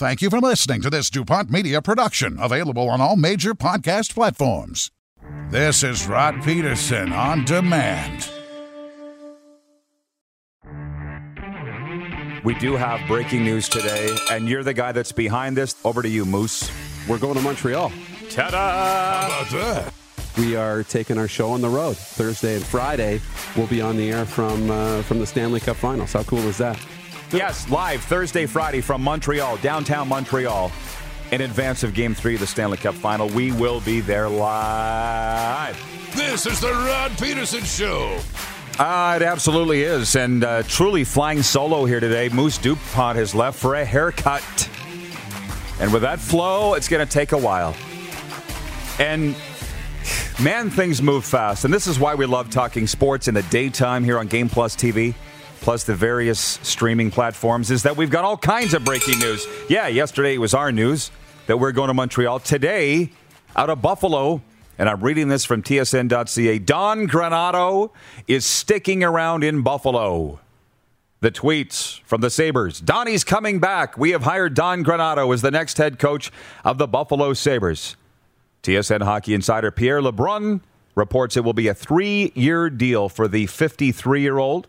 Thank you for listening to this DuPont Media production, available on all major podcast platforms. This is Rod Peterson on demand. We do have breaking news today, and you're the guy that's behind this. Over to you, Moose. We're going to Montreal. Ta-da! How about that? We are taking our show on the road Thursday and Friday. We'll be on the air from uh, from the Stanley Cup Finals. How cool is that? Yes, live Thursday, Friday from Montreal, downtown Montreal, in advance of Game 3 of the Stanley Cup Final. We will be there live. This is the Rod Peterson Show. Uh, it absolutely is. And uh, truly flying solo here today. Moose DuPont has left for a haircut. And with that flow, it's going to take a while. And man, things move fast. And this is why we love talking sports in the daytime here on Game Plus TV, plus the various streaming platforms, is that we've got all kinds of breaking news. Yeah, yesterday it was our news that we're going to Montreal. Today, out of Buffalo, and I'm reading this from TSN.ca, Don Granato is sticking around in Buffalo. The tweets from the Sabres. Donnie's coming back. We have hired Don Granato as the next head coach of the Buffalo Sabres. TSN hockey insider Pierre LeBrun reports it will be a three year deal for the 53 year old.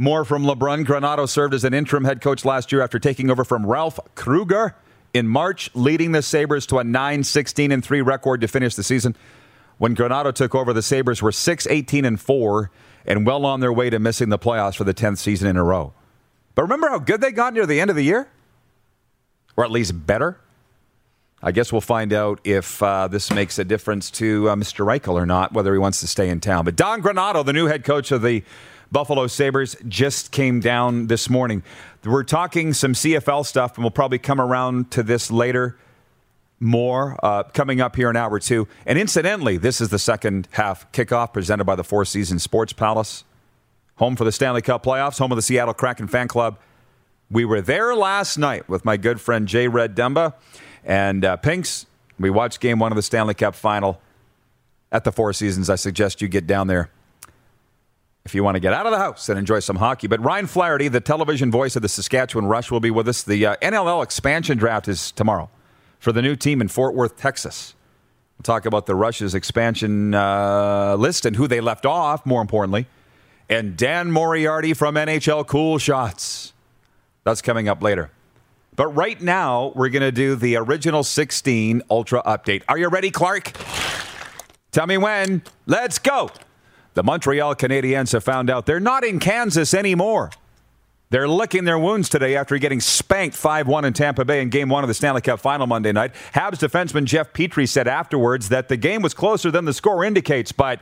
More from LeBrun. Granato served as an interim head coach last year after taking over from Ralph Krueger in March, leading the Sabres to a 9 16 and 3 record to finish the season. When Granato took over, the Sabres were 6 18 and 4 and well on their way to missing the playoffs for the 10th season in a row. But remember how good they got near the end of the year? Or at least better? I guess we'll find out if uh, this makes a difference to uh, Mr. Eichel or not, whether he wants to stay in town. But Don Granato, the new head coach of the Buffalo Sabres, just came down this morning. We're talking some CFL stuff, and we'll probably come around to this later more uh, coming up here in hour two. And incidentally, this is the second half kickoff presented by the Four Seasons Sports Palace, home for the Stanley Cup playoffs, home of the Seattle Kraken fan club. We were there last night with my good friend Jared Dumba and uh, Pinks. We watched game one of the Stanley Cup final at the Four Seasons. I suggest you get down there if you want to get out of the house and enjoy some hockey. But Ryan Flaherty, the television voice of the Saskatchewan Rush, will be with us. The uh, NLL expansion draft is tomorrow for the new team in Fort Worth, Texas. We'll talk about the Rush's expansion uh, list and who they left off, more importantly. And Dan Moriarty from NHL Cool Shots. That's coming up later. But right now, we're going to do the original 16 Ultra update. Are you ready, Clark? Tell me when. Let's go. The Montreal Canadiens have found out they're not in Kansas anymore. They're licking their wounds today after getting spanked 5 1 in Tampa Bay in game one of the Stanley Cup final Monday night. Habs defenseman Jeff Petry said afterwards that the game was closer than the score indicates, but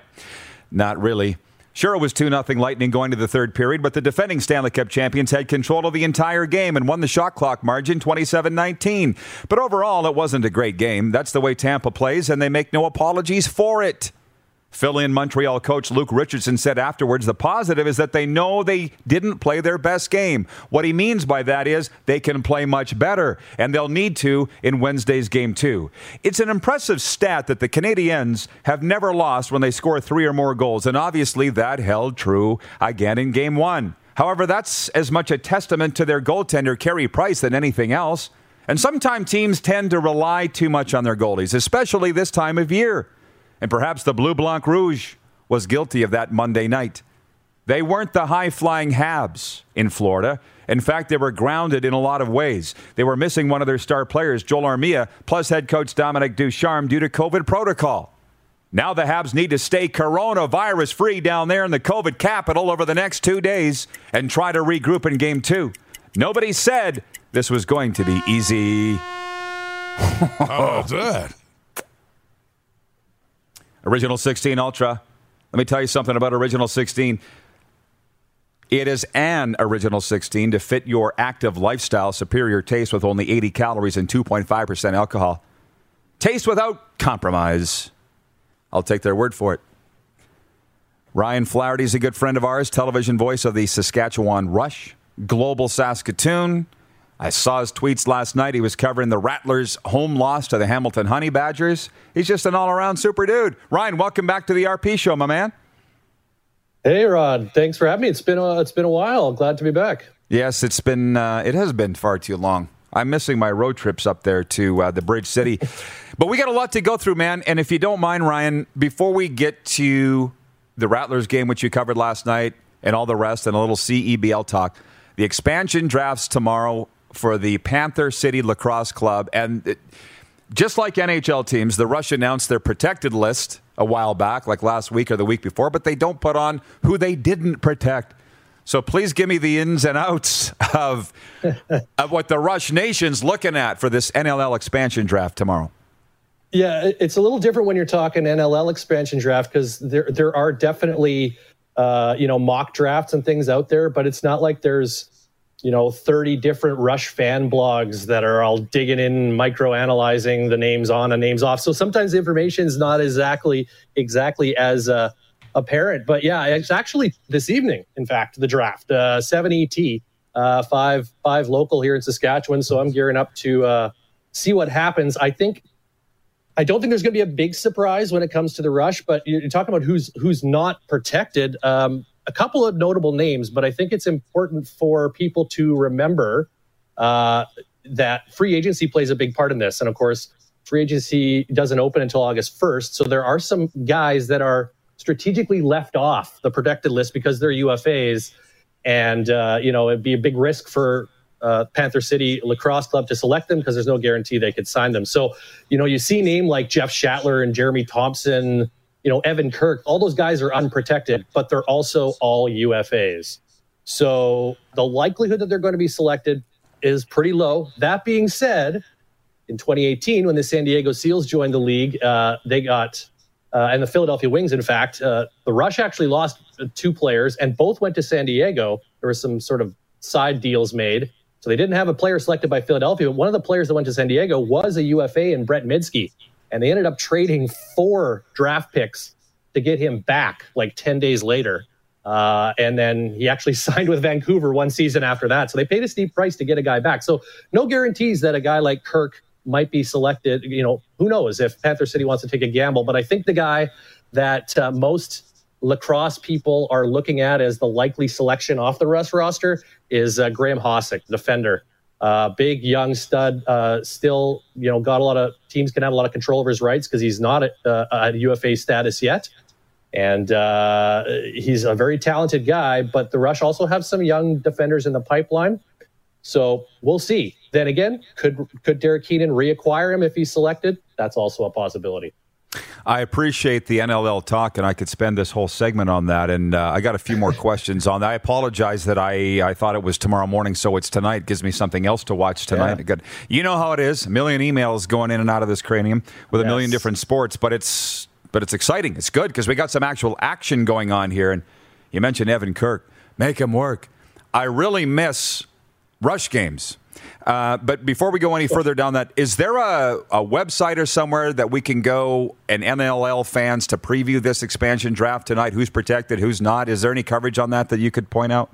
not really. Sure, it was 2 0 Lightning going to the third period, but the defending Stanley Cup champions had control of the entire game and won the shot clock margin 27 19. But overall, it wasn't a great game. That's the way Tampa plays, and they make no apologies for it. Fill in Montreal coach Luke Richardson said afterwards the positive is that they know they didn't play their best game. What he means by that is they can play much better, and they'll need to in Wednesday's game, too. It's an impressive stat that the Canadiens have never lost when they score three or more goals, and obviously that held true again in game one. However, that's as much a testament to their goaltender, Carey Price, than anything else. And sometimes teams tend to rely too much on their goalies, especially this time of year. And perhaps the Bleu Blanc Rouge was guilty of that Monday night. They weren't the high flying Habs in Florida. In fact, they were grounded in a lot of ways. They were missing one of their star players, Joel Armia, plus head coach Dominique Ducharme due to COVID protocol. Now the Habs need to stay coronavirus free down there in the COVID capital over the next two days and try to regroup in game two. Nobody said this was going to be easy. Oh, About that? Original 16 Ultra. Let me tell you something about Original 16. It is an original 16 to fit your active lifestyle, superior taste with only 80 calories and 2.5% alcohol. Taste without compromise. I'll take their word for it. Ryan Flaherty is a good friend of ours, television voice of the Saskatchewan Rush, Global Saskatoon. I saw his tweets last night. He was covering the Rattlers' home loss to the Hamilton Honey Badgers. He's just an all around super dude. Ryan, welcome back to the RP show, my man. Hey, Rod. Thanks for having me. It's been a, it's been a while. Glad to be back. Yes, it's been uh, it has been far too long. I'm missing my road trips up there to uh, the Bridge City, but we got a lot to go through, man. And if you don't mind, Ryan, before we get to the Rattlers game, which you covered last night, and all the rest, and a little CEBL talk, the expansion drafts tomorrow for the Panther City Lacrosse Club, and it, just like NHL teams, the Rush announced their protected list a while back, like last week or the week before, but they don't put on who they didn't protect. So please give me the ins and outs of, of what the Rush Nation's looking at for this NLL expansion draft tomorrow. Yeah, it's a little different when you're talking NLL expansion draft because there there are definitely uh, you know mock drafts and things out there, but it's not like there's you know 30 different rush fan blogs that are all digging in micro analyzing the names on and names off. So sometimes the information is not exactly exactly as uh, apparent. But yeah it's actually this evening in fact the draft uh, 7 et uh, 5 5 local here in saskatchewan. So i'm gearing up to uh, see what happens. I think I don't think there's going to be a big surprise when it comes to the rush, but you're talking about who's who's not protected. Um, a couple of notable names, but I think it's important for people to remember uh, that free agency plays a big part in this. And of course, free agency doesn't open until August 1st. So there are some guys that are strategically left off the protected list because they're UFAs. And, uh, you know, it'd be a big risk for uh, Panther City Lacrosse Club to select them because there's no guarantee they could sign them. So, you know, you see name like Jeff Shattler and Jeremy Thompson, you know, Evan Kirk, all those guys are unprotected, but they're also all UFAs. So the likelihood that they're going to be selected is pretty low. That being said, in 2018, when the San Diego Seals joined the league, uh, they got, uh, and the Philadelphia Wings, in fact, uh, the Rush actually lost two players and both went to San Diego. There were some sort of side deals made. So they didn't have a player selected by Philadelphia, but one of the players that went to San Diego was a UFA in Brett Mydske and they ended up trading four draft picks to get him back like 10 days later. Uh, and then he actually signed with Vancouver one season after that. So they paid a steep price to get a guy back. So no guarantees that a guy like Kirk might be selected. You know, who knows if Panther City wants to take a gamble. But I think the guy that uh, most lacrosse people are looking at as the likely selection off the Rush roster is uh, Graeme Hossack, defender. Uh, big young stud, uh, still you know got a lot of teams can have a lot of control over his rights because he's not at, uh, at UFA status yet, and uh, he's a very talented guy. But the Rush also have some young defenders in the pipeline, so we'll see. Then again, could could Derek Keenan reacquire him if he's selected? That's also a possibility. I appreciate the NLL talk, and I could spend this whole segment on that. And uh, I got a few more questions on that. I apologize that I, I thought it was tomorrow morning, so it's tonight. It gives me something else to watch tonight. Yeah. Good. You know how it is. A million emails going in and out of this cranium with a million different sports, but it's but it's exciting. It's good because we got some actual action going on here. And you mentioned Evan Kirk. Make him work. I really miss rush games. Uh, but before we go any further down that, is there a, a website or somewhere that we can go and NLL fans to preview this expansion draft tonight? Who's protected, who's not? Is there any coverage on that that you could point out?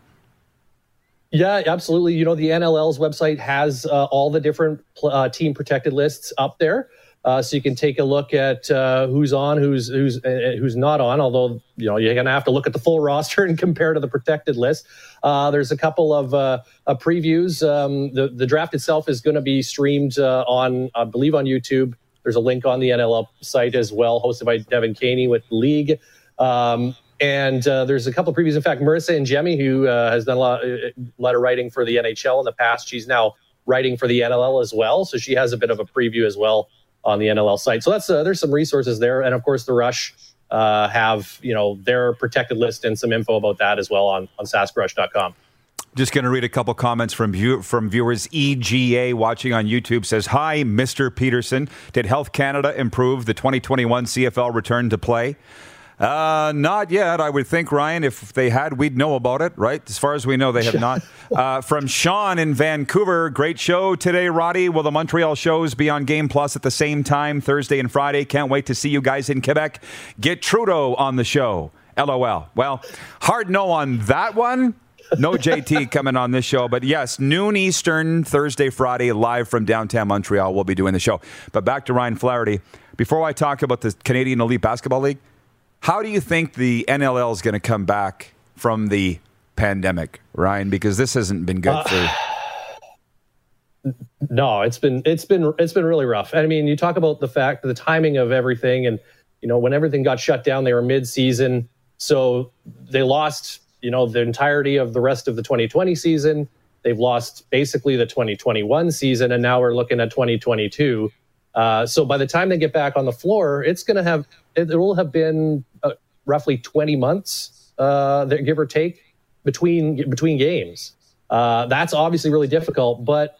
Yeah, absolutely. You know, the NLL's website has uh, all the different uh, team protected lists up there. Uh, so you can take a look at uh, who's on, who's who's uh, who's not on. Although you know you're going to have to look at the full roster and compare to the protected list. Uh, there's a couple of uh, uh, previews. Um, the the draft itself is going to be streamed on, I believe, on YouTube. There's a link on the NLL site as well, hosted by Devin Caney with League. Um, and there's a couple of previews. In fact, Marisa Ingemi, who has done a lot, of writing for the NHL in the past, she's now writing for the NLL as well. So she has a bit of a preview as well on the NLL site. So that's uh, there's some resources there, and of course the Rush uh, have you know their protected list and some info about that as well on on saskrush.com. Just going to read a couple comments from view, from viewers. EGA watching on YouTube says, "Hi, Mr. Peterson. Did Health Canada improve the 2021 CFL return to play?" Uh, not yet. I would think, Ryan, if they had, we'd know about it, right? As far as we know, they have not. Uh, from Sean in Vancouver, great show today, Roddy. Will the Montreal shows be on Game Plus at the same time, Thursday and Friday? Can't wait to see you guys in Quebec. Get Trudeau on the show. LOL. Well, hard no on that one. No JT coming on this show, but yes, noon Eastern, Thursday, Friday, live from downtown Montreal. We'll be doing the show. But back to Ryan Flaherty. Before I talk about the Canadian Elite Basketball League, how do you think the NLL is going to come back from the pandemic, Ryan? Because this hasn't been good for. no, it's been it's been it's been really rough. I mean, you talk about the fact the timing of everything, and you know when everything got shut down, they were mid-season, so they lost you know the entirety of the rest of the 2020 season. They've lost basically the 2021 season, and now we're looking at 2022. Uh, so by the time they get back on the floor, it's going to have it, it, will have been uh, roughly 20 months, uh, give or take, between between games. Uh, that's obviously really difficult, but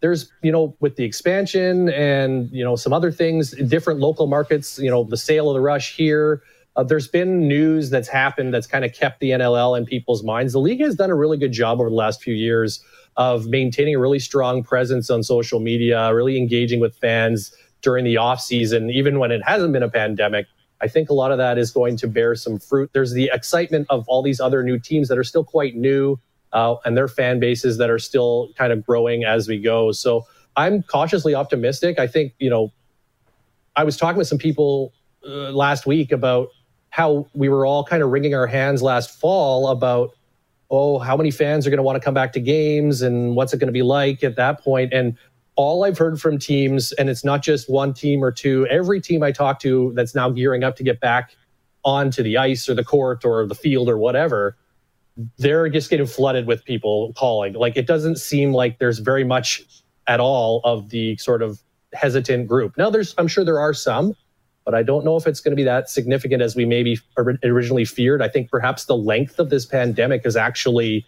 there's you know with the expansion and you know some other things, different local markets. You know the sale of the rush here. Uh, there's been news that's happened that's kind of kept the NLL in people's minds. The league has done a really good job over the last few years of maintaining a really strong presence on social media, really engaging with fans during the off season, even when it hasn't been a pandemic. I think a lot of that is going to bear some fruit. There's the excitement of all these other new teams that are still quite new uh, and their fan bases that are still kind of growing as we go. So I'm cautiously optimistic. I think, you know, I was talking with some people uh, last week about how we were all kind of wringing our hands last fall about oh, how many fans are going to want to come back to games and what's it going to be like at that point? And all I've heard from teams, and it's not just one team or two, every team I talk to that's now gearing up to get back onto the ice or the court or the field or whatever, they're just getting flooded with people calling. Like it doesn't seem like there's very much at all of the sort of hesitant group. Now there's I'm sure there are some, but I don't know if it's going to be that significant as we maybe originally feared. I think perhaps the length of this pandemic is actually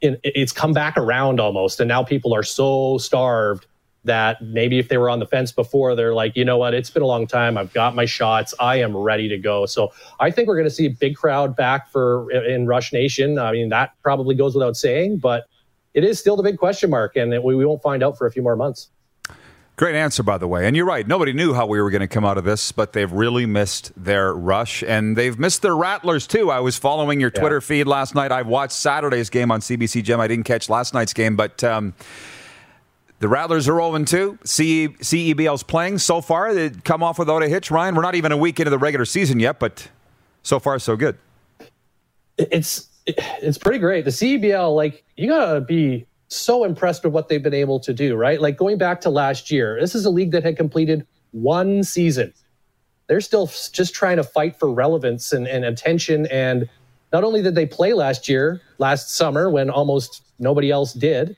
it's come back around almost, and now people are so starved that maybe if they were on the fence before, they're like, you know what, it's been a long time. I've got my shots. I am ready to go. So I think we're going to see a big crowd back for in Rush Nation. I mean, that probably goes without saying, but it is still the big question mark, and we, we won't find out for a few more months. Great answer, by the way. And you're right. Nobody knew how we were going to come out of this, but they've really missed their rush and they've missed their Rattlers, too. I was following your Twitter yeah. feed last night. I watched Saturday's game on CBC Gem. I didn't catch last night's game, but. Um, the Rattlers are 0 2. CEBL's playing so far. They come off without a hitch, Ryan. We're not even a week into the regular season yet, but so far, so good. It's it's pretty great. The CEBL, like, you got to be so impressed with what they've been able to do, right? Like going back to last year, this is a league that had completed one season. They're still just trying to fight for relevance and, and attention. And not only did they play last year, last summer, when almost nobody else did,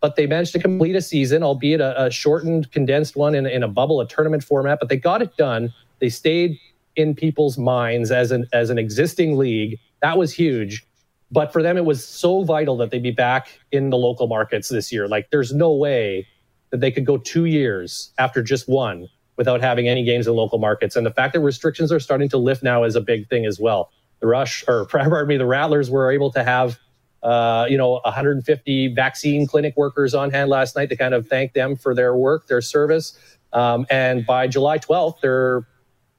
but they managed to complete a season, albeit a, a shortened, condensed one in, in a bubble, a tournament format. But they got it done. They stayed in people's minds as an as an existing league. That was huge. But for them, it was so vital that they be back in the local markets this year. Like, there's no way that they could go two years after just one without having any games in local markets. And the fact that restrictions are starting to lift now is a big thing as well. The Rush, or pardon me, the Rattlers were able to have, uh, you know, 150 vaccine clinic workers on hand last night to kind of thank them for their work, their service. Um, and by July 12th, they're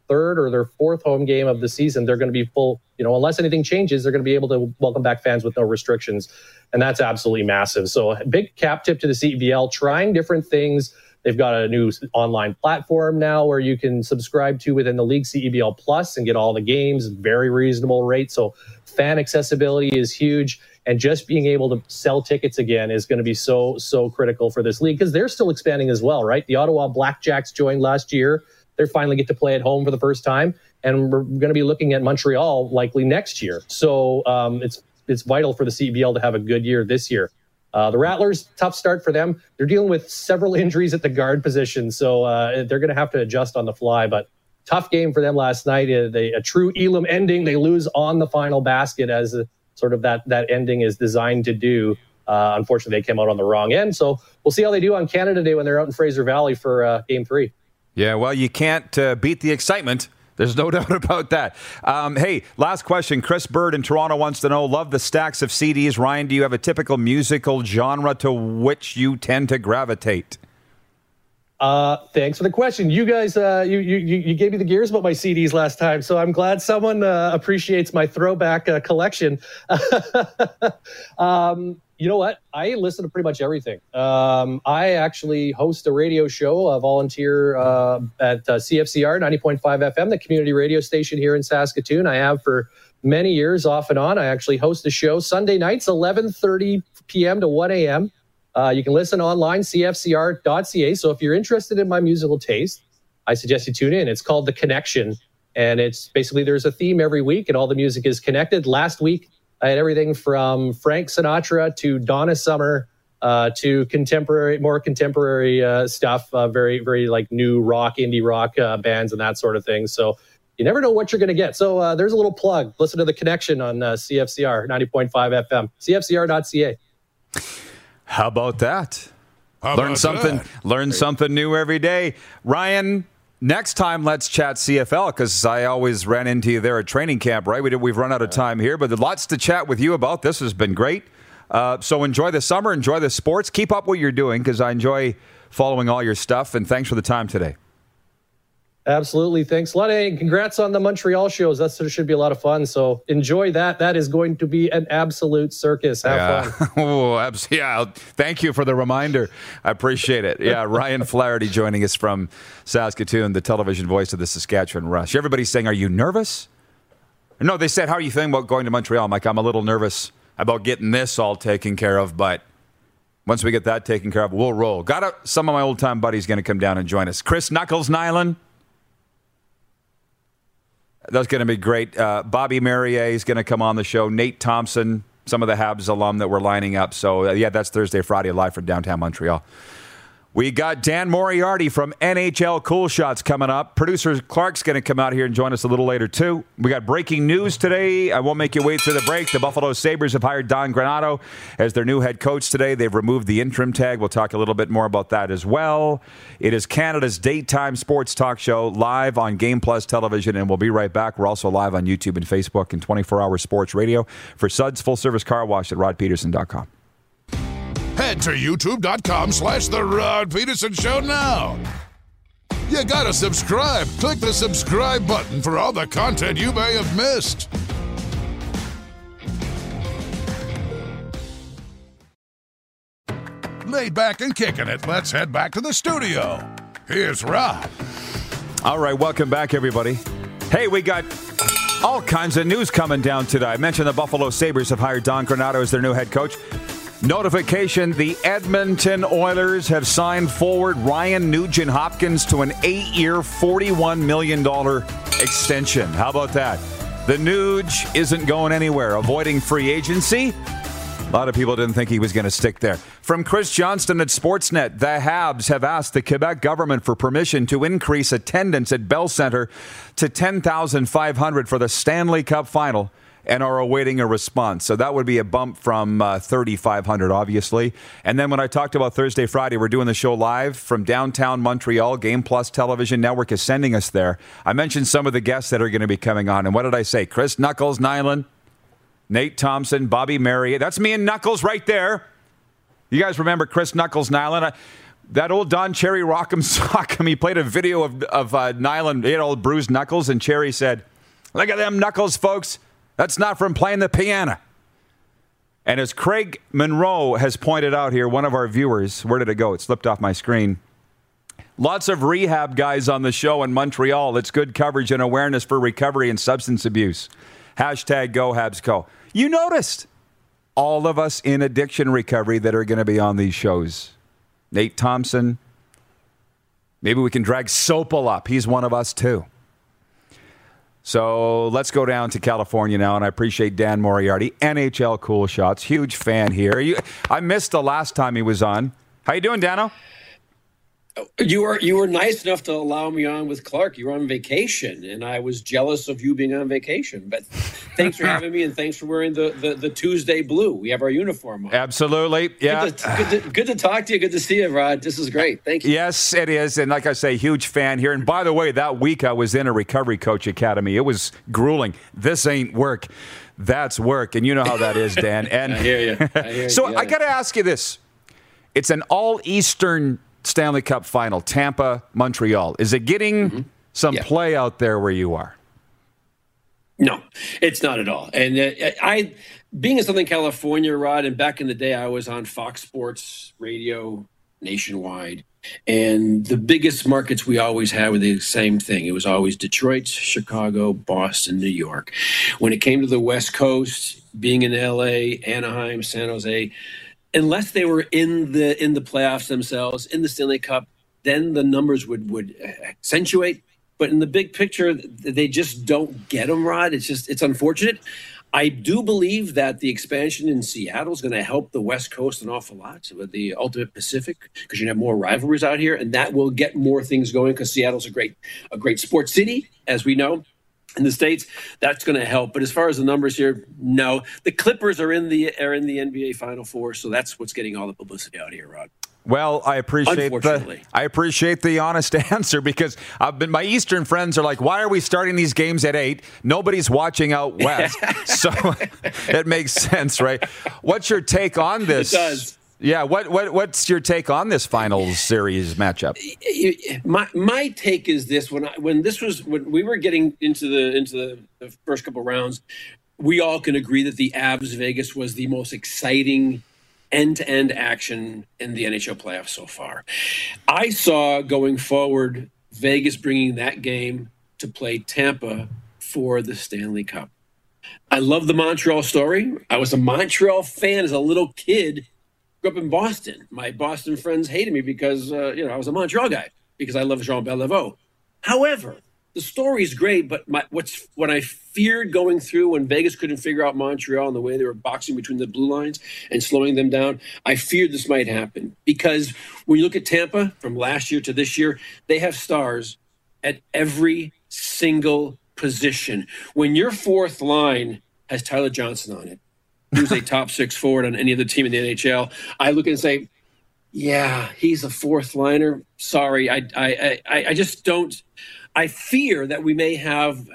third or their fourth home game of the season, they're going to be full, you know, unless anything changes, they're going to be able to welcome back fans with no restrictions. And that's absolutely massive. So, big cap tip to the CEBL, trying different things. They've got a new online platform now where you can subscribe to within the league CEBL Plus and get all the games, very reasonable rate. So, fan accessibility is huge. And just being able to sell tickets again is going to be so, so critical for this league because they're still expanding as well, right? The Ottawa Blackjacks joined last year they finally get to play at home for the first time, and we're going to be looking at Montreal likely next year. So um, it's it's vital for the CBL to have a good year this year. Uh, the Rattlers, tough start for them. They're dealing with several injuries at the guard position, so uh, they're going to have to adjust on the fly. But tough game for them last night. Uh, they, a true Elam ending. They lose on the final basket, as a, sort of that that ending is designed to do. Uh, unfortunately, they came out on the wrong end. So we'll see how they do on Canada Day when they're out in Fraser Valley for uh, Game Three. Yeah, well, you can't uh, beat the excitement. There's no doubt about that. Um, hey, last question. Chris Bird in Toronto wants to know Love the stacks of CDs. Ryan, do you have a typical musical genre to which you tend to gravitate? Uh, thanks for the question. You guys, uh, you, you you gave me the gears about my CDs last time, so I'm glad someone uh, appreciates my throwback uh, collection. um, you know what? I listen to pretty much everything. Um, I actually host a radio show, a volunteer uh, at uh, CFCR 90.5 FM, the community radio station here in Saskatoon. I have for many years, off and on. I actually host a show Sunday nights, 11:30 p.m. to 1 a.m. Uh, you can listen online, cfcr.ca. So if you're interested in my musical taste, I suggest you tune in. It's called The Connection. And it's basically there's a theme every week, and all the music is connected. Last week, I had everything from Frank Sinatra to Donna Summer uh, to contemporary, more contemporary uh, stuff, uh, very, very like new rock, indie rock uh, bands and that sort of thing. So you never know what you're going to get. So uh, there's a little plug. Listen to The Connection on uh, CFCR 90.5 FM, cfcr.ca. How about that? How learn about something. that? Learn something new every day. Ryan, next time let's chat CFL because I always ran into you there at training camp. Right? We did, we've run out of time here, but lots to chat with you about. This has been great. Uh, so enjoy the summer. Enjoy the sports. Keep up what you're doing because I enjoy following all your stuff. And thanks for the time today. Absolutely. Thanks a lot. And congrats on the Montreal shows. That should be a lot of fun. So enjoy that. That is going to be an absolute circus. Have yeah. fun. oh, abs- yeah. Thank you for the reminder. I appreciate it. Yeah. Ryan Flaherty joining us from Saskatoon, the television voice of the Saskatchewan Rush. Everybody's saying, Are you nervous? No, they said, How are you feeling about going to Montreal? I'm like, I'm a little nervous about getting this all taken care of, but once we get that taken care of, we'll roll. Got a, some of my old time buddies going to come down and join us. Chris Knuckles Nilan. That's going to be great. Uh, Bobby Merrier is going to come on the show. Nate Thompson, some of the Habs alum that we're lining up. So, uh, yeah, that's Thursday, Friday, live from downtown Montreal. We got Dan Moriarty from NHL Cool Shots coming up. Producer Clark's going to come out here and join us a little later, too. We got breaking news today. I won't make you wait through the break. The Buffalo Sabres have hired Don Granato as their new head coach today. They've removed the interim tag. We'll talk a little bit more about that as well. It is Canada's daytime sports talk show live on Game Plus television, and we'll be right back. We're also live on YouTube and Facebook and 24 hour sports radio for Suds Full Service Car Wash at rodpeterson.com. Head to youtube.com slash The Rod Peterson Show now. You gotta subscribe. Click the subscribe button for all the content you may have missed. Laid back and kicking it, let's head back to the studio. Here's Rod. All right, welcome back, everybody. Hey, we got all kinds of news coming down today. I mentioned the Buffalo Sabres have hired Don Granato as their new head coach. Notification the Edmonton Oilers have signed forward Ryan Nugent Hopkins to an eight year, $41 million extension. How about that? The Nuge isn't going anywhere, avoiding free agency. A lot of people didn't think he was going to stick there. From Chris Johnston at Sportsnet, the Habs have asked the Quebec government for permission to increase attendance at Bell Center to 10,500 for the Stanley Cup final and are awaiting a response. So that would be a bump from uh, 3,500, obviously. And then when I talked about Thursday, Friday, we're doing the show live from downtown Montreal. Game Plus Television Network is sending us there. I mentioned some of the guests that are going to be coming on. And what did I say? Chris Knuckles, Nilan, Nate Thompson, Bobby Marriott. That's me and Knuckles right there. You guys remember Chris Knuckles Nilan? I, that old Don Cherry Rock'em Sock'em, he played a video of, of uh, had old bruised knuckles, and Cherry said, Look at them knuckles, folks. That's not from playing the piano. And as Craig Monroe has pointed out here, one of our viewers, where did it go? It slipped off my screen. Lots of rehab guys on the show in Montreal. It's good coverage and awareness for recovery and substance abuse. Hashtag GoHabsGo. You noticed all of us in addiction recovery that are going to be on these shows. Nate Thompson. Maybe we can drag Sopel up. He's one of us too. So let's go down to California now, and I appreciate Dan Moriarty, NHL Cool Shots, huge fan here. You, I missed the last time he was on. How you doing, Dano? You were you were nice enough to allow me on with Clark. You were on vacation, and I was jealous of you being on vacation. But thanks for having me, and thanks for wearing the, the, the Tuesday blue. We have our uniform on. Absolutely, yeah. Good to, good, to, good to talk to you. Good to see you, Rod. This is great. Thank you. Yes, it is, and like I say, huge fan here. And by the way, that week I was in a recovery coach academy. It was grueling. This ain't work. That's work, and you know how that is, Dan. And I hear you. I hear so you. I got to ask you this: It's an all-Eastern Stanley Cup final, Tampa, Montreal. Is it getting mm-hmm. some yeah. play out there where you are? No, it's not at all. And uh, I, being in Southern California, Rod, and back in the day, I was on Fox Sports Radio nationwide. And the biggest markets we always had were the same thing. It was always Detroit, Chicago, Boston, New York. When it came to the West Coast, being in LA, Anaheim, San Jose, unless they were in the in the playoffs themselves, in the Stanley Cup, then the numbers would would accentuate. But in the big picture, they just don't get them, Rod. It's just it's unfortunate. I do believe that the expansion in Seattle is going to help the West Coast an awful lot with the Ultimate Pacific because you have more rivalries out here, and that will get more things going because Seattle's a great a great sports city, as we know in the states that's going to help but as far as the numbers here no the clippers are in the are in the nba final four so that's what's getting all the publicity out here rod well, I appreciate the I appreciate the honest answer because I've been my Eastern friends are like, why are we starting these games at eight? Nobody's watching out west, so it makes sense, right? What's your take on this? It does. Yeah, what, what what's your take on this finals series matchup? My my take is this: when I, when this was when we were getting into the into the, the first couple rounds, we all can agree that the Avs Vegas was the most exciting end to end action in the NHL playoffs so far. I saw going forward Vegas bringing that game to play Tampa for the Stanley Cup. I love the Montreal story. I was a Montreal fan as a little kid. Grew up in Boston. My Boston friends hated me because uh, you know I was a Montreal guy because I love Jean Beliveau. However, the story's great, but my, what's what I feared going through when Vegas couldn't figure out Montreal and the way they were boxing between the blue lines and slowing them down, I feared this might happen because when you look at Tampa from last year to this year, they have stars at every single position. When your fourth line has Tyler Johnson on it, who's a top six forward on any other team in the NHL, I look and say, yeah, he's a fourth liner. Sorry, I I I, I just don't. I fear that we may have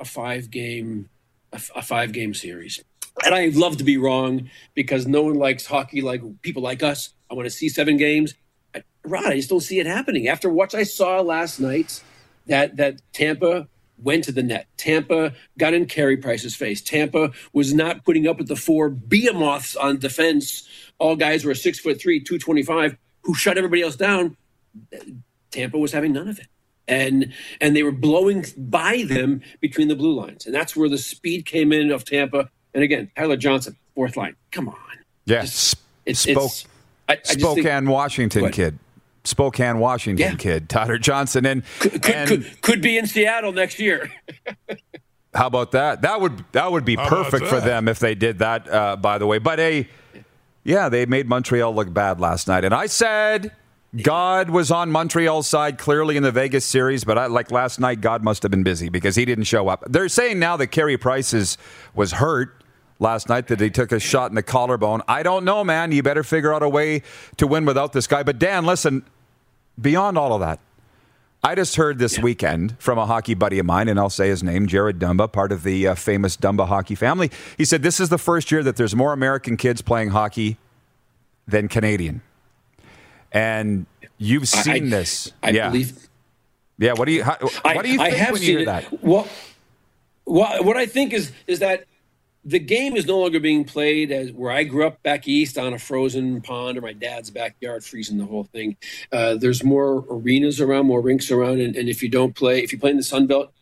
a five game a, a five game series. And I'd love to be wrong because no one likes hockey like people like us. I want to see seven games. I, Rod, I just don't see it happening. After what I saw last night, that that Tampa went to the net. Tampa got in Carey Price's face. Tampa was not putting up with the four behemoths on defense. All guys were six foot three, two twenty five, who shut everybody else down. Tampa was having none of it and and they were blowing by them between the blue lines, and that's where the speed came in of Tampa. And again, Tyler Johnson, fourth line. Come on, yes, it's, Spoke, it's I, I Spokane, think, Washington kid. Spokane, Washington yeah. kid, Tyler Johnson, and could, could, and could, could, be in Seattle next year. how about that? That would that would be how perfect for them if they did that. Uh, by the way, but a yeah, they made Montreal look bad last night, and I said God was on Montreal's side clearly in the Vegas series, but I, like last night, God must have been busy because he didn't show up. They're saying now that Carey Price is, was hurt last night, that he took a shot in the collarbone. I don't know, man. You better figure out a way to win without this guy. But Dan, listen, beyond all of that, I just heard this yeah. weekend from a hockey buddy of mine, and I'll say his name, Jared Dumba, part of the uh, famous Dumba hockey family. He said this is the first year that there's more American kids playing hockey than Canadian. And you've seen I, this. I yeah. believe. Yeah. What do you? How, what do you think I have when seen you hear it. that? Well, well, what I think is is that the game is no longer being played as where I grew up back east on a frozen pond or my dad's backyard, freezing the whole thing. Uh, there's more arenas around, more rinks around, and, and, if you don't play, if you play in the Sun Belt,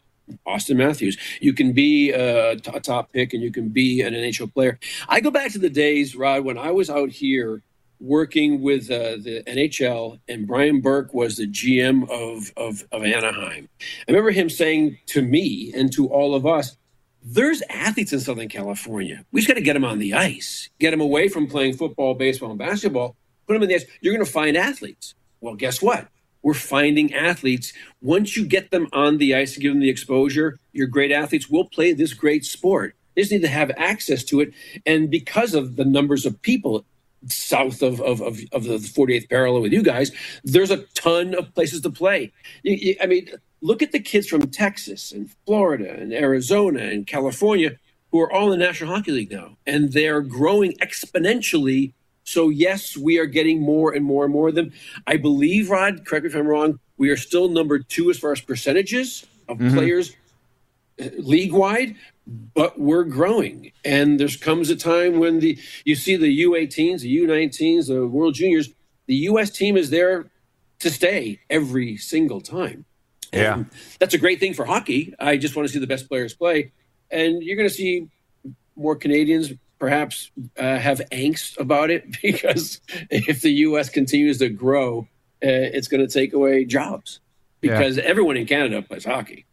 Auston Matthews, you can be a, a top pick and you can be an NHL player. I go back to the days, Rod, when I was out here working with uh, the NHL, and Brian Burke was the GM of, of, of Anaheim. I remember him saying to me and to all of us, there's athletes in Southern California. We just got to get them on the ice, get them away from playing football, baseball, and basketball, put them in the ice. You're going to find athletes. Well, guess what? we're finding athletes. Once you get them on the ice and give them the exposure, your great athletes will play this great sport. They just need to have access to it. And because of the numbers of people south of, of, of, of the 48th parallel with you guys, there's a ton of places to play. You, you, I mean, look at the kids from Texas and Florida and Arizona and California who are all in the National Hockey League now, and they're growing exponentially. So, yes, we are getting more and more and more of them. I believe, Rod, correct me if I'm wrong, we are still number two as far as percentages of mm-hmm. players uh, league wide, but we're growing. And there comes a time when the you see the U18s, the U19s, the World Juniors, the U.S. team is there to stay every single time. Yeah, and that's a great thing for hockey. I just want to see the best players play, and you're going to see more Canadians perhaps uh, have angst about it because if the U.S. continues to grow, uh, it's going to take away jobs because yeah. everyone in Canada plays hockey.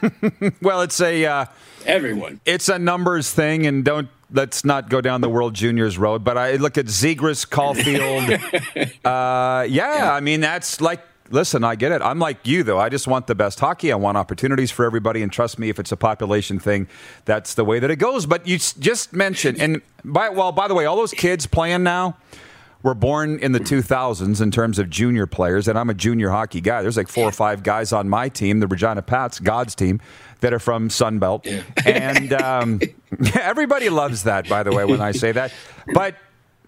well, it's a uh, everyone. It's a numbers thing, and don't let's not go down the World Juniors road. But I look at Zegras, Caufield. uh, yeah, yeah, I mean that's like. Listen, I get it. I'm like you, though. I just want the best hockey. I want opportunities for everybody. And trust me, if it's a population thing, that's the way that it goes. But you just mentioned, and by, well, by the way, all those kids playing now, were born in the 2000s in terms of junior players, and I'm a junior hockey guy. There's like four or five guys on my team, the Regina Pats, God's team, that are from Sunbelt. Yeah. And um, everybody loves that, by the way, when I say that. But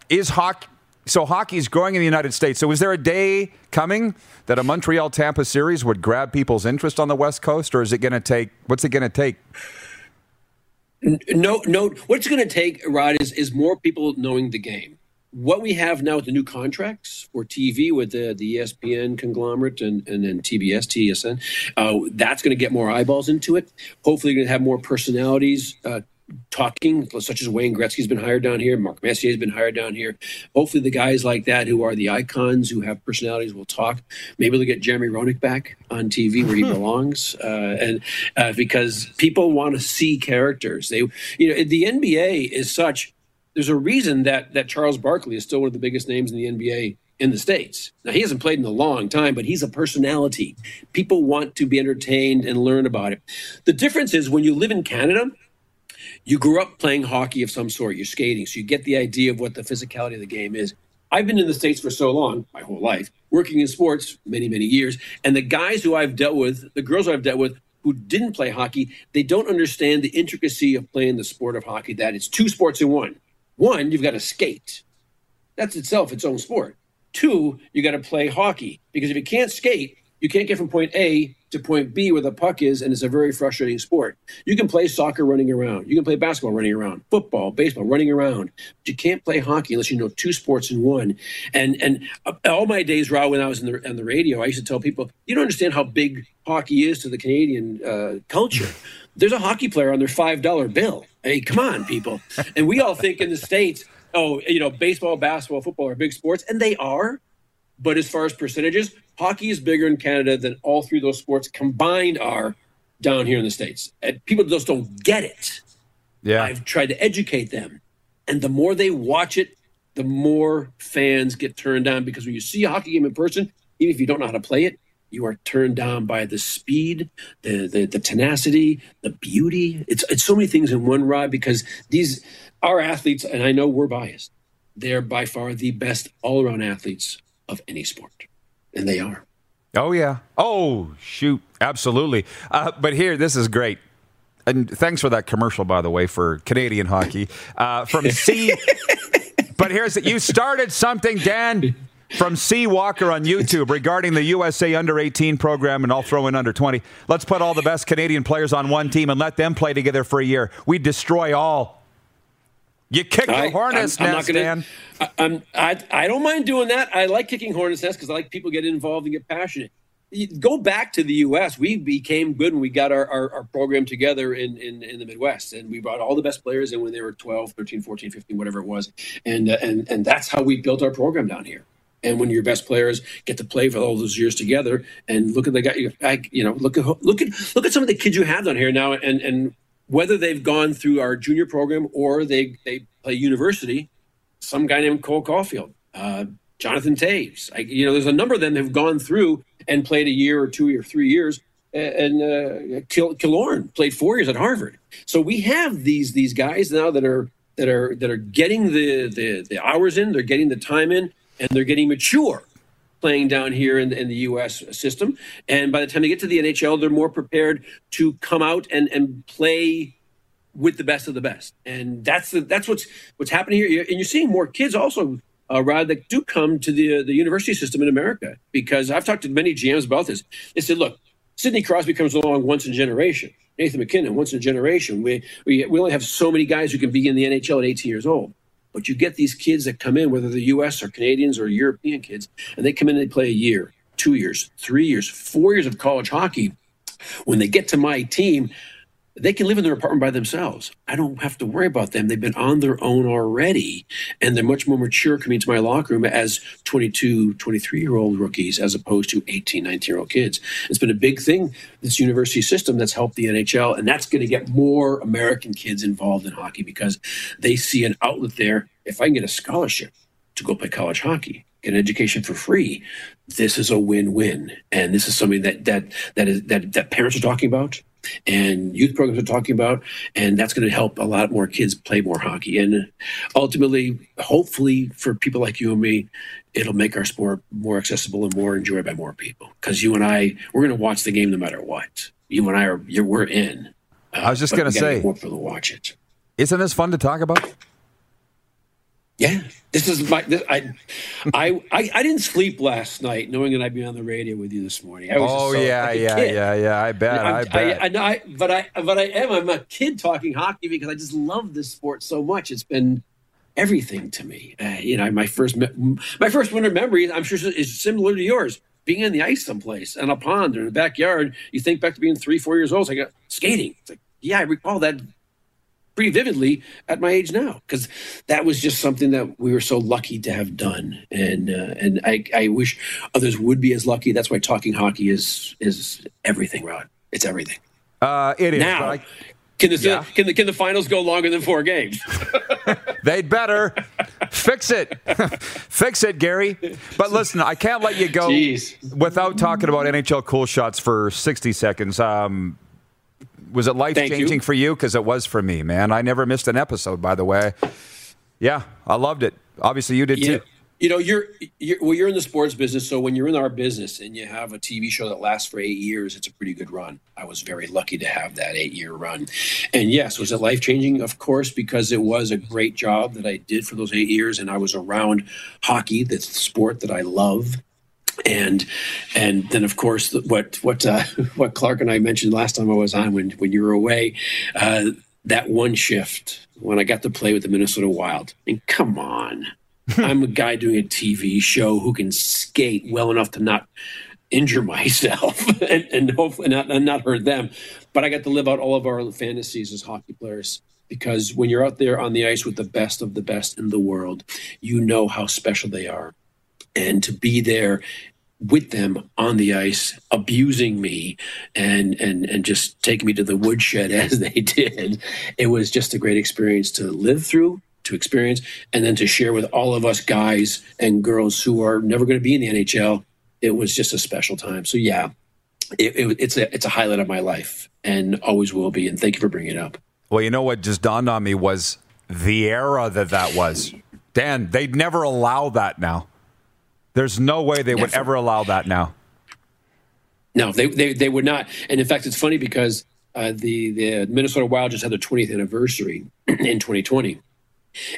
is hockey. So hockey is growing in the United States. So is there a day coming that a Montreal Tampa series would grab people's interest on the West Coast, or is it going to take? What's it going to take? No, no. What's going to take, Rod, is is more people knowing the game what we have now with the new contracts for TV with the, the ESPN conglomerate and, and then TBS, TSN, uh, that's going to get more eyeballs into it. Hopefully, you're going to have more personalities uh, talking, such as Wayne Gretzky's been hired down here, Mark Messier's been hired down here. Hopefully, the guys like that who are the icons, who have personalities, will talk. Maybe they'll get Jeremy Roenick back on TV where he belongs, uh, and uh, because people want to see characters. They, you know, the NBA is such there's a reason that that Charles Barkley is still one of the biggest names in the NBA in the states. Now he hasn't played in a long time, but he's a personality. People want to be entertained and learn about it. The difference is when you live in Canada, you grew up playing hockey of some sort. You're skating, so you get the idea of what the physicality of the game is. I've been in the states for so long, my whole life, working in sports many many years, and the guys who I've dealt with, the girls I've dealt with who didn't play hockey, they don't understand the intricacy of playing the sport of hockey that it's two sports in one one, you've got to skate. That's itself its own sport. Two, you got to play hockey because if you can't skate, you can't get from point A to point B where the puck is, and it's a very frustrating sport. You can play soccer running around, you can play basketball running around, football, baseball running around, but you can't play hockey unless you know two sports in one. And and all my days, Rob, when I was in the on the radio, I used to tell people, you don't understand how big hockey is to the Canadian uh, culture. There's a hockey player on their five dollar bill. Hey, come on, people. and we all think in the states, oh, you know, baseball, basketball, football are big sports, and they are. But as far as percentages, hockey is bigger in Canada than all three of those sports combined are down here in the States. And people just don't get it. Yeah. I've tried to educate them. And the more they watch it, the more fans get turned on because when you see a hockey game in person, even if you don't know how to play it, you are turned down by the speed, the, the the tenacity, the beauty. It's it's so many things in one ride because these our athletes, and I know we're biased, they're by far the best all around athletes of any sport and they are. Oh yeah. Oh shoot, absolutely. Uh, but here, this is great. And thanks for that commercial, by the way, for Canadian hockey uh, from C. but here's it. You started something, Dan, from C. Walker on YouTube regarding the USA Under 18 program, and I'll throw in under 20. Let's put all the best Canadian players on one team and let them play together for a year. We destroy all. You kick the hornet's I'm, I'm nest, gonna, I, I'm, I, I don't mind doing that. I like kicking hornet's nest because I like people get involved and get passionate. go back to the U.S. We became good when we got our, our, our, program together in, in, in, the Midwest. And we brought all the best players in when they were 12, 13, 14, 15, whatever it was. And, uh, and, and that's how we built our program down here. And when your best players get to play for all those years together, and look at the guy, you know, look at look at look at some of the kids you have down here now, and and whether they've gone through our junior program or they they play university, some guy named Cole Caufield, uh, Jonathan Toews. I, you know, there's a number of them have gone through, and played a year or two or three years. And uh, Kil- Killorn played four years at Harvard. So we have these these guys now that are that are that are getting the the, the hours in, they're getting the time in, and they're getting mature playing down here in, in the U.S. system. And by the time they get to the NHL, they're more prepared to come out and, and play with the best of the best. And that's the, that's what's what's happening here. And you're seeing more kids also, uh, Rod, that do come to the the university system in America because I've talked to many GMs about this. They said, look, Sidney Crosby comes along once in a generation. Nathan MacKinnon once in a generation. We, we we only have so many guys who can be in the NHL at 18 years old. But you get these kids that come in, whether they're U.S. or Canadians or European kids, and they come in and they play a year, two years, three years, four years of college hockey. When they get to my team, they can live in their apartment by themselves. I don't have to worry about them. They've been on their own already, and they're much more mature coming to my locker room as 22, 23 year old rookies as opposed to 18, 19 year old kids. It's been a big thing, this university system that's helped the NHL, and that's going to get more American kids involved in hockey because they see an outlet there. If I can get a scholarship to go play college hockey, get an education for free, this is a win win. And this is something that, that, that, is, that, that parents are talking about and youth programs are talking about, and that's going to help a lot more kids play more hockey. And ultimately, hopefully, for people like you and me, it'll make our sport more accessible and more enjoyed by more people. Because you and I, we're going to watch the game no matter what. You and I are, we're in. Uh, I was just going to say, more people to watch it. Isn't this fun to talk about? Yeah, this is my. This, I, I, I, I didn't sleep last night knowing that I'd be on the radio with you this morning. I was oh so, yeah, like yeah, kid. yeah, yeah. I bet. I, I bet. I, I, but I, but I am. I'm a kid talking hockey because I just love this sport so much. It's been everything to me. Uh, you know, my first, my first winter memory, I'm sure, is similar to yours. Being in the ice someplace, in a pond or in the backyard. You think back to being three, four years old. It's like skating. It's like, yeah, I recall that pretty vividly at my age now because that was just something that we were so lucky to have done. And uh, and I, I wish others would be as lucky. That's why talking hockey is is everything rod. It's everything. Uh, it is now I, can the, yeah. can the can the finals go longer than four games? They'd better fix it. Fix it gary. But listen i can't let you go Jeez. without talking about nhl cool shots for 60 seconds. Um, was it life changing for you? Because it was for me, man. I never missed an episode, by the way. Yeah, I loved it. Obviously, you did yeah. too. You know, you're, you're well. You're in the sports business, so when you're in our business and you have a TV show that lasts for eight years, it's a pretty good run. I was very lucky to have that eight-year run, and yes, was it life changing? Of course, because it was a great job that I did for those eight years, and I was around hockey, the sport that I love, and and then of course what what uh, what Clark and I mentioned last time I was on when when you were away, uh, that one shift when I got to play with the Minnesota Wild. And come on, I'm a guy doing a TV show who can skate well enough to not injure myself and, and hopefully not and not hurt them. But I got to live out all of our fantasies as hockey players because when you're out there on the ice with the best of the best in the world, you know how special they are and to be there with them on the ice, abusing me and and and just taking me to the woodshed as they did. It was just a great experience to live through, to experience, and then to share with all of us guys and girls who are never going to be in the NHL. It was just a special time. So yeah, it, it, it's a it's a highlight of my life and always will be. And thank you for bringing it up. Well, you know what just dawned on me was the era that that was. Dan, they'd never allow that now. There's no way they would ever allow that now. No, they, they, they would not. And in fact, it's funny because uh, the, the Minnesota Wild just had their 20th anniversary in 2020.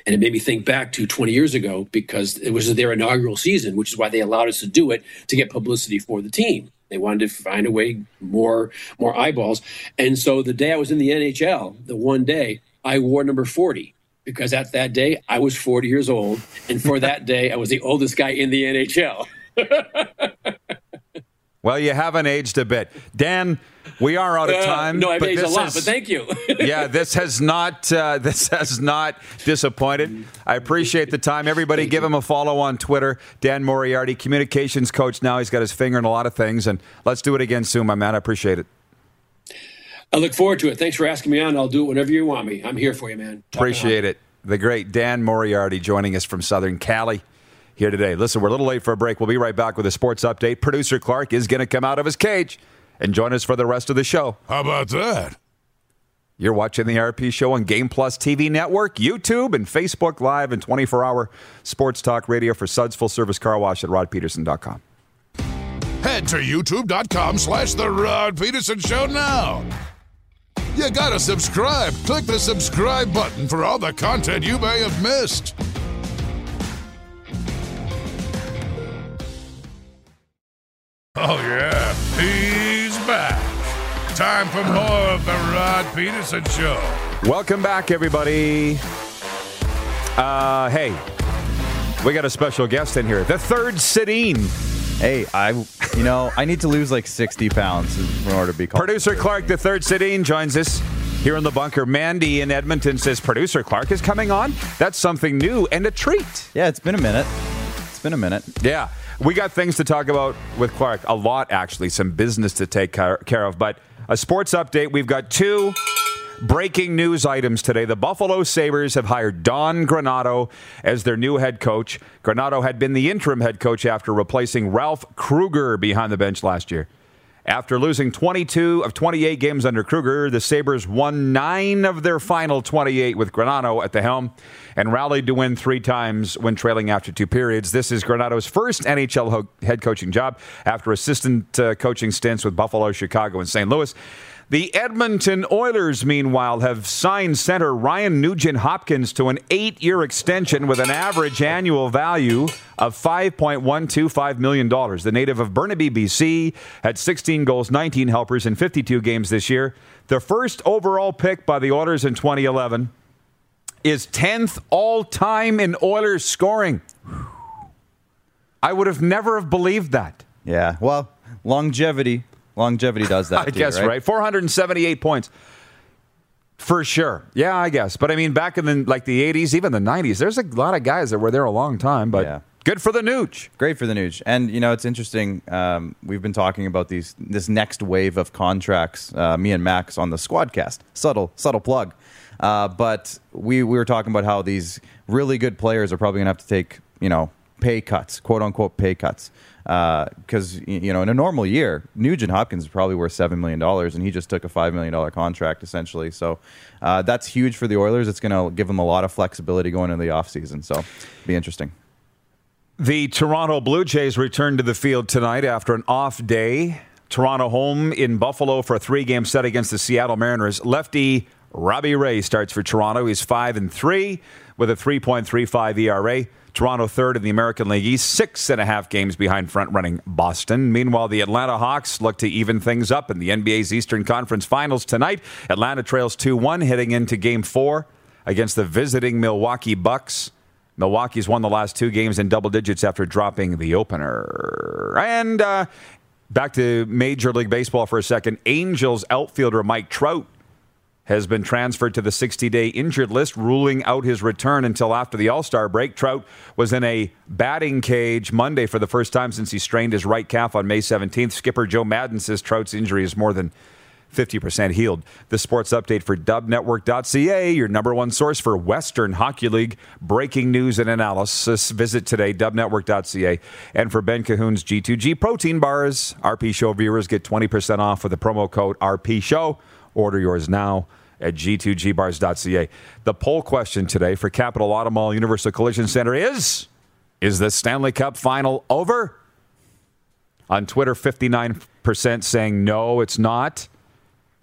And it made me think back to 20 years ago because it was their inaugural season, which is why they allowed us to do it to get publicity for the team. They wanted to find a way more more eyeballs. And so the day I was in the NHL, the one day, I wore number 40 because at that day I was 40 years old, and for that day I was the oldest guy in the NHL. well, you haven't aged a bit, Dan. We are out of uh, time. Uh, no, I've aged a lot, but thank you. yeah, this has not uh, this has not disappointed. I appreciate the time. Everybody, give him a follow on Twitter. Dan Moriarty, communications coach. Now he's got his finger in a lot of things, and let's do it again soon, my man. I appreciate it. I look forward to it. Thanks for asking me on. I'll do it whenever you want me. I'm here for you, man. Talk Appreciate it. The great Dan Moriarty joining us from Southern Cali. here today. Listen, we're a little late for a break. We'll be right back with a sports update. Producer Clark is going to come out of his cage and join us for the rest of the show. How about that? You're watching the RP Show on Game Plus TV Network, YouTube, and Facebook Live and 24 hour sports talk radio for Suds Full Service Car Wash at rodpeterson.com. Head to youtube.com slash The Rod Peterson Show now. You gotta subscribe. Click the subscribe button for all the content you may have missed. Oh, yeah, he's back. Time for more of The Rod Peterson Show. Welcome back, everybody. Uh, hey, we got a special guest in here. The third Sedin. Hey, I, you know, I need to lose like 60 pounds in order to be called. Producer Clark, the third Sedin, joins us here in the bunker. Mandy in Edmonton says Producer Clark is coming on. That's something new and a treat. Yeah, it's been a minute. It's been a minute. Yeah, we got things to talk about with Clark. A lot, actually, some business to take care of. But a sports update. We've got two breaking news items today. The Buffalo Sabres have hired Don Granato as their new head coach. Granato had been the interim head coach after replacing Ralph Krueger behind the bench last year. After losing 22 of 28 games under Krueger, the Sabres won nine of their final 28 with Granato at the helm and rallied to win three times when trailing after two periods. This is Granato's first NHL ho- head coaching job after assistant uh, coaching stints with Buffalo, Chicago, and St. Louis. The Edmonton Oilers, meanwhile, have signed center Ryan Nugent Hopkins to an eight year extension with an average annual value of $5.125 million. The native of Burnaby, BC, had 16 goals, 19 helpers in 52 games this year. The first overall pick by the Oilers in 2011 is 10th all time in Oilers scoring. I would have never have believed that. Yeah, well, longevity. Longevity does that. I too, guess right? right. 478 points. For sure. Yeah, I guess. But I mean, back in the like the 80s, even the 90s, there's a lot of guys that were there a long time. But Yeah. good for the Nooch. Great for the Nooch. And you know, it's interesting. Um, we've been talking about these this next wave of contracts. Uh, me and Max on the Squadcast. Subtle, subtle plug. Uh, but we we were talking about how these really good players are probably going to have to take you know pay cuts, quote unquote pay cuts. Because you know, in a normal year, Nugent Hopkins is probably worth seven million dollars, and he just took a five million dollar contract essentially. So uh, that's huge for the Oilers. It's going to give them a lot of flexibility going into the offseason. So be interesting. The Toronto Blue Jays return to the field tonight after an off day. Toronto home in Buffalo for a three-game set against the Seattle Mariners. Lefty Robbie Ray starts for Toronto. He's five and three with a 3.35 ERA. Toronto third in the American League East, six and a half games behind front-running Boston. Meanwhile, the Atlanta Hawks look to even things up in the NBA's Eastern Conference Finals tonight. Atlanta trails 2-1 heading into Game Four against the visiting Milwaukee Bucks. Milwaukee's won the last two games in double digits after dropping the opener. And uh, back to Major League Baseball for a second. Angels outfielder Mike Trout has been transferred to the 60 day injured list, ruling out his return until after the All Star break. Trout was in a batting cage Monday for the first time since he strained his right calf on May 17th. Skipper Joe Maddon says Trout's injury is more than 50% healed. The sports update for dubnetwork.ca, your number one source for Western Hockey League breaking news and analysis. Visit today, dubnetwork.ca. And for Ben Cahoon's G2G protein bars, RP Show viewers get 20% off with the promo code RP Show. Order yours now at g2gbars.ca. The poll question today for Capital Automall Universal Collision Center is Is the Stanley Cup final over? On Twitter, 59% saying no, it's not.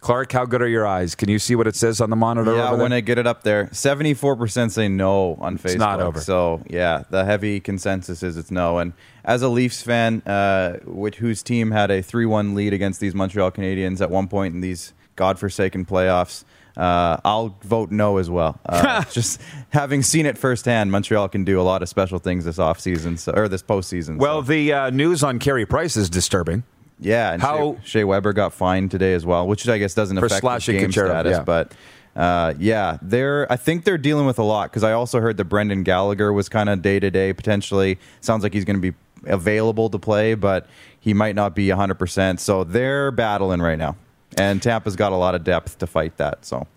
Clark, how good are your eyes? Can you see what it says on the monitor? Yeah, over there? when I get it up there, seventy-four percent say no on Facebook. not over. So yeah, the heavy consensus is it's no. And as a Leafs fan, uh, which whose team had a three-one lead against these Montreal Canadiens at one point in these godforsaken playoffs, uh, I'll vote no as well. Uh, just having seen it firsthand, Montreal can do a lot of special things this offseason, so, or this postseason. well, so. the uh, news on Carey Price is disturbing. Yeah, and How- Shea, Shea Weber got fined today as well, which I guess doesn't affect his game Kucherov, status, yeah. but uh, yeah, they're. I think they're dealing with a lot because I also heard that Brendan Gallagher was kind of day to day potentially. Sounds like he's going to be available to play, but he might not be hundred percent. So they're battling right now, and Tampa's got a lot of depth to fight that. So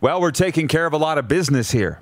Well, we're taking care of a lot of business here.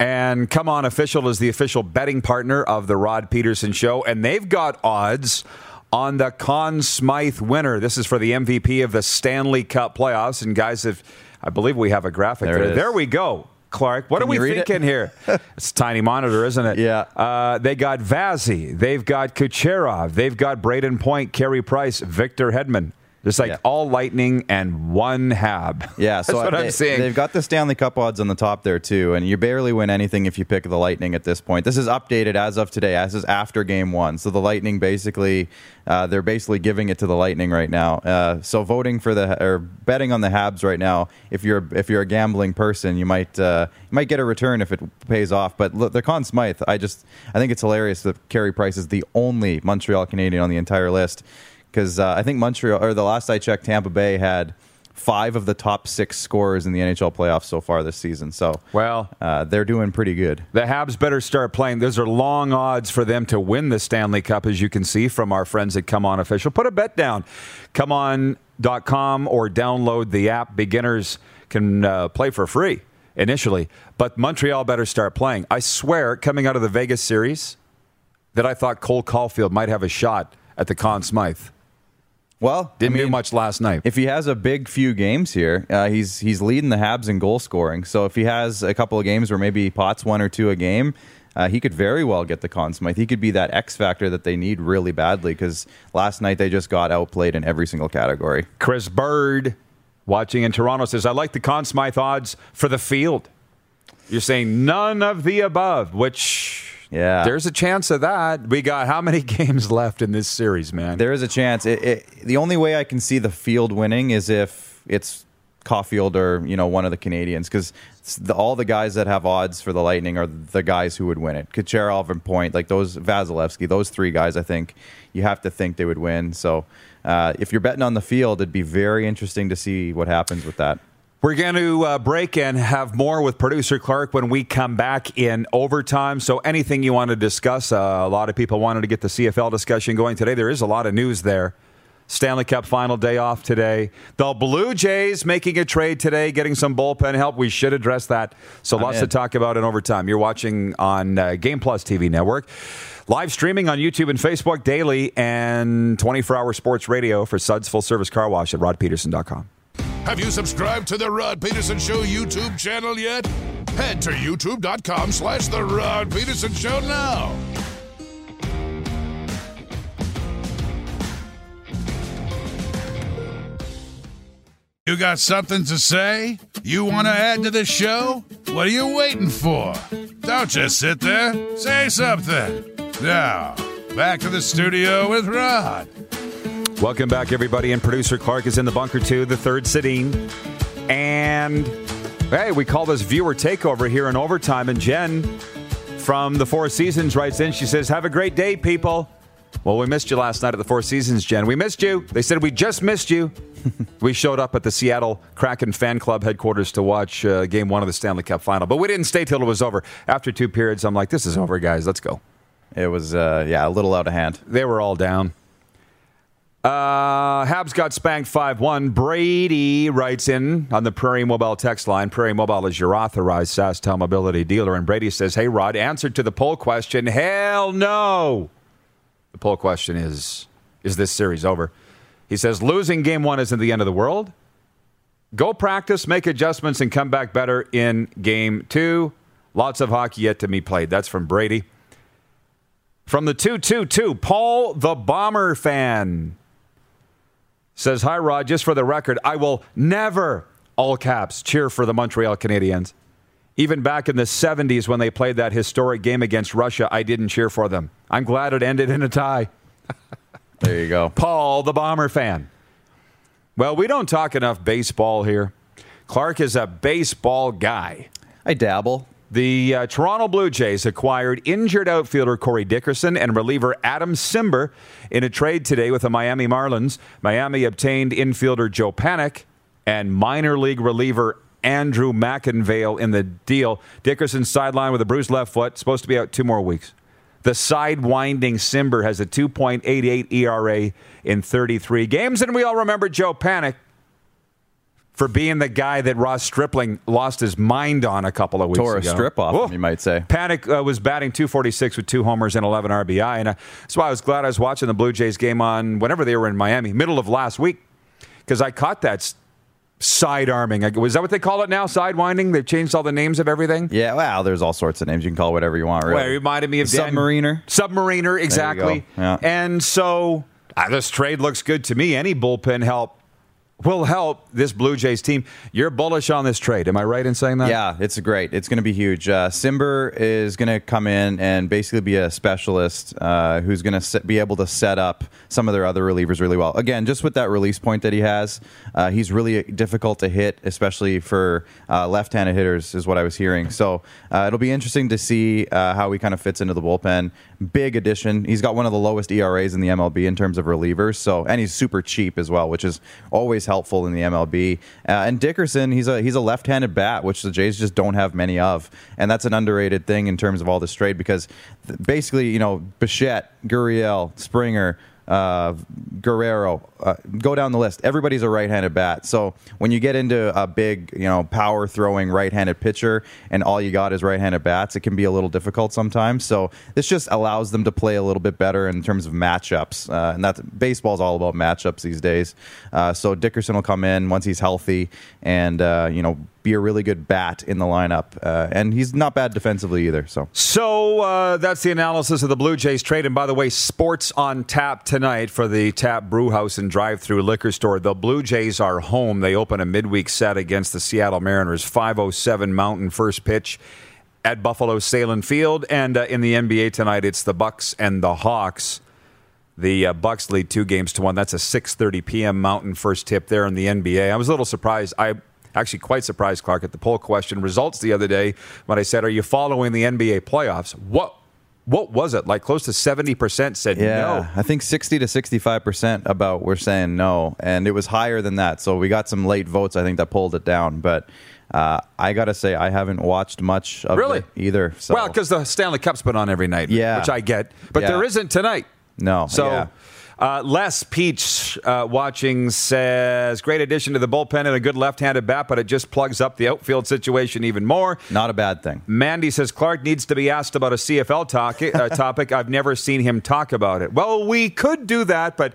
And Come On Official is the official betting partner of the Rod Peterson Show, and they've got odds on the Conn Smythe winner. This is for the MVP of the Stanley Cup playoffs. And guys, if I believe we have a graphic There there. There we go. Clark, what Can are we read it? thinking here? it's a tiny monitor, isn't it? Yeah. Uh, they got Vazzy. They've got Kucherov. They've got Brayden Point, Carey Price, Victor Hedman. Just like Yeah. all lightning and one hab. Yeah, That's so what they, I'm seeing. They've got the Stanley Cup odds on the top there too, and you barely win anything if you pick the Lightning at this point. This is updated as of today. As is after Game One, so the Lightning basically uh, they're basically giving it to the Lightning right now. Uh, so voting for the or betting on the Habs right now, if you're if you're a gambling person, you might uh, you might get a return if it pays off. But look, the Conn Smythe, I just I think it's hilarious that Carey Price is the only Montreal Canadian on the entire list because uh, I think Montreal or the last I checked, Tampa Bay had five of the top six scorers in the NHL playoffs so far this season. So, Well- uh, they're doing pretty good. The Habs better start playing. Those are long odds for them to win the Stanley Cup, as you can see from our friends at ComeOn Official. Put a bet down. ComeOn.com or download the app. Beginners can uh, play for free initially, but Montreal better start playing. I swear, coming out of the Vegas series, that I thought Cole Caufield might have a shot at the Conn Smythe. Well, Didn't I mean, do much last night. If he has a big few games here, uh, he's he's leading the Habs in goal scoring. So if he has a couple of games where maybe he pots one or two a game, uh, he could very well get the Conn Smythe. He could be that X factor that they need really badly because last night they just got outplayed in every single category. Chris Bird, watching in Toronto, says, I like the Conn Smythe odds for the field. You're saying none of the above, which Yeah. there's a chance of that. We got how many games left in this series, man? There is a chance. It, it, the only way I can see the field winning is if it's Caufield or you know one of the Canadians because all the guys that have odds for the Lightning are the guys who would win it. Kucherov and Point, like those Vasilevsky, those three guys. I think you have to think they would win. So uh, if you're betting on the field, it'd be very interesting to see what happens with that. We're going to uh, break and have more with producer Clark when we come back in overtime. So, anything you want to discuss? Uh, a lot of people wanted to get the CFL discussion going today. There is a lot of news there. Stanley Cup final day off today. The Blue Jays making a trade today, getting some bullpen help. We should address that. So, lots in. to talk about in overtime. You're watching on uh, Game Plus TV network. Live streaming on YouTube and Facebook daily and 24 hour sports radio for Suds Full Service Car Wash at rodpeterson.com. Have you subscribed to the Rod Peterson Show YouTube channel yet? Head to youtube.com slash the Rod Peterson Show now. You got something to say? You want to add to the show? What are you waiting for? Don't just sit there. Say something. Now, back to the studio with Rod. Welcome back, everybody. And producer Clark is in the bunker too, the third Sedin. And hey, we call this viewer takeover here in overtime. And Jen from the Four Seasons writes in. She says, "Have a great day, people." Well, we missed you last night at the Four Seasons, Jen. We missed you. They said we just missed you. we showed up at the Seattle Kraken fan club headquarters to watch uh, Game One of the Stanley Cup Final, but we didn't stay till it was over. After two periods, I'm like, "This is over, guys. Let's go." It was uh, yeah a little out of hand. They were all down. Uh, Habs got spanked 5 1. Brady writes in on the Prairie Mobile text line. Prairie Mobile is your authorized SaaS mobility dealer. And Brady says, Hey, Rod, answer to the poll question. Hell no. The poll question is Is this series over? He says, Losing game one isn't the end of the world. Go practice, make adjustments, and come back better in game two. Lots of hockey yet to be played. That's from Brady. From the 222, Paul the Bomber fan says, Hi, Rod. Just for the record, I will never, all caps, cheer for the Montreal Canadiens. Even back in the 70s when they played that historic game against Russia, I didn't cheer for them. I'm glad it ended in a tie. There you go. Paul the Bomber fan. Well, we don't talk enough baseball here. Clark is a baseball guy. I dabble. The uh, Toronto Blue Jays acquired injured outfielder Corey Dickerson and reliever Adam Cimber in a trade today with the Miami Marlins. Miami obtained infielder Joe Panik and minor league reliever Andrew McInvale in the deal. Dickerson sidelined with a bruised left foot, supposed to be out two more weeks. The side-winding Cimber has a 2.88 ERA in 33 games, and we all remember Joe Panik for being the guy that Ross Stripling lost his mind on a couple of weeks ago. Tore a strip off Oh. him, you might say. Panik uh, was batting 246 with two homers and 11 RBI. And uh, that's why I was glad I was watching the Blue Jays game on whenever they were in Miami, middle of last week, because I caught that side arming. Was that what they call it now? Sidewinding? They've changed all the names of everything? Yeah, well, there's all sorts of names. You can call it whatever you want, really. Well, it reminded me of Dan- Submariner. Submariner, exactly. Yeah. And so uh, this trade looks good to me. Any bullpen help will help this Blue Jays team. You're bullish on this trade. Am I right in saying that? Yeah, it's great. It's going to be huge. Uh, Cimber is going to come in and basically be a specialist uh, who's going to be able to set up some of their other relievers really well. Again, just with that release point that he has, uh, he's really difficult to hit, especially for uh, left-handed hitters, is what I was hearing. So uh, it'll be interesting to see uh, how he kind of fits into the bullpen. Big addition. He's got one of the lowest ERAs in the MLB in terms of relievers. So and he's super cheap as well, which is always helpful in the MLB. Uh, and Dickerson, he's a he's a left-handed bat, which the Jays just don't have many of, and that's an underrated thing in terms of all this trade because th- basically, you know, Bichette, Gurriel, Springer. Uh, Guerrero, uh, go down the list. Everybody's a right-handed bat. So when you get into a big, you know, power-throwing right-handed pitcher, and all you got is right-handed bats, it can be a little difficult sometimes. So this just allows them to play a little bit better in terms of matchups, uh, and that's baseball's all about matchups these days. Uh, so Dickerson will come in once he's healthy, and uh, you know, be a really good bat in the lineup, uh, and he's not bad defensively either. So So uh, that's the analysis of the Blue Jays trade. And by the way, sports on tap tonight for the Tap Brew House and Drive Through Liquor Store. The Blue Jays are home. They open a midweek set against the Seattle Mariners. 5:07 Mountain first pitch at Buffalo Sahlen Field. And uh, in the NBA tonight, it's the Bucks and the Hawks. The uh, Bucks lead two games to one. That's a 6:30 p.m. Mountain first tip there in the NBA. I was a little surprised. I actually quite surprised, Clark, at the poll question results the other day when I said, "Are you following the NBA playoffs?" What what was it like? Close to 70 percent said Yeah, no. I think 60 to 65 percent about we're saying no, and it was higher than that. So we got some late votes, I think, that pulled it down. But uh, I got to say, I haven't watched much of Really? it either. So Well, because the Stanley Cup's been on every night, Yeah. which I get, but Yeah. there isn't tonight. no, So, yeah. Uh, Les Peach uh, watching says, great addition to the bullpen and a good left handed bat, but it just plugs up the outfield situation even more. not a bad thing. Mandy says Clark needs to be asked about a CFL talk, uh, topic. I've never seen him talk about it. Well, we could do that, but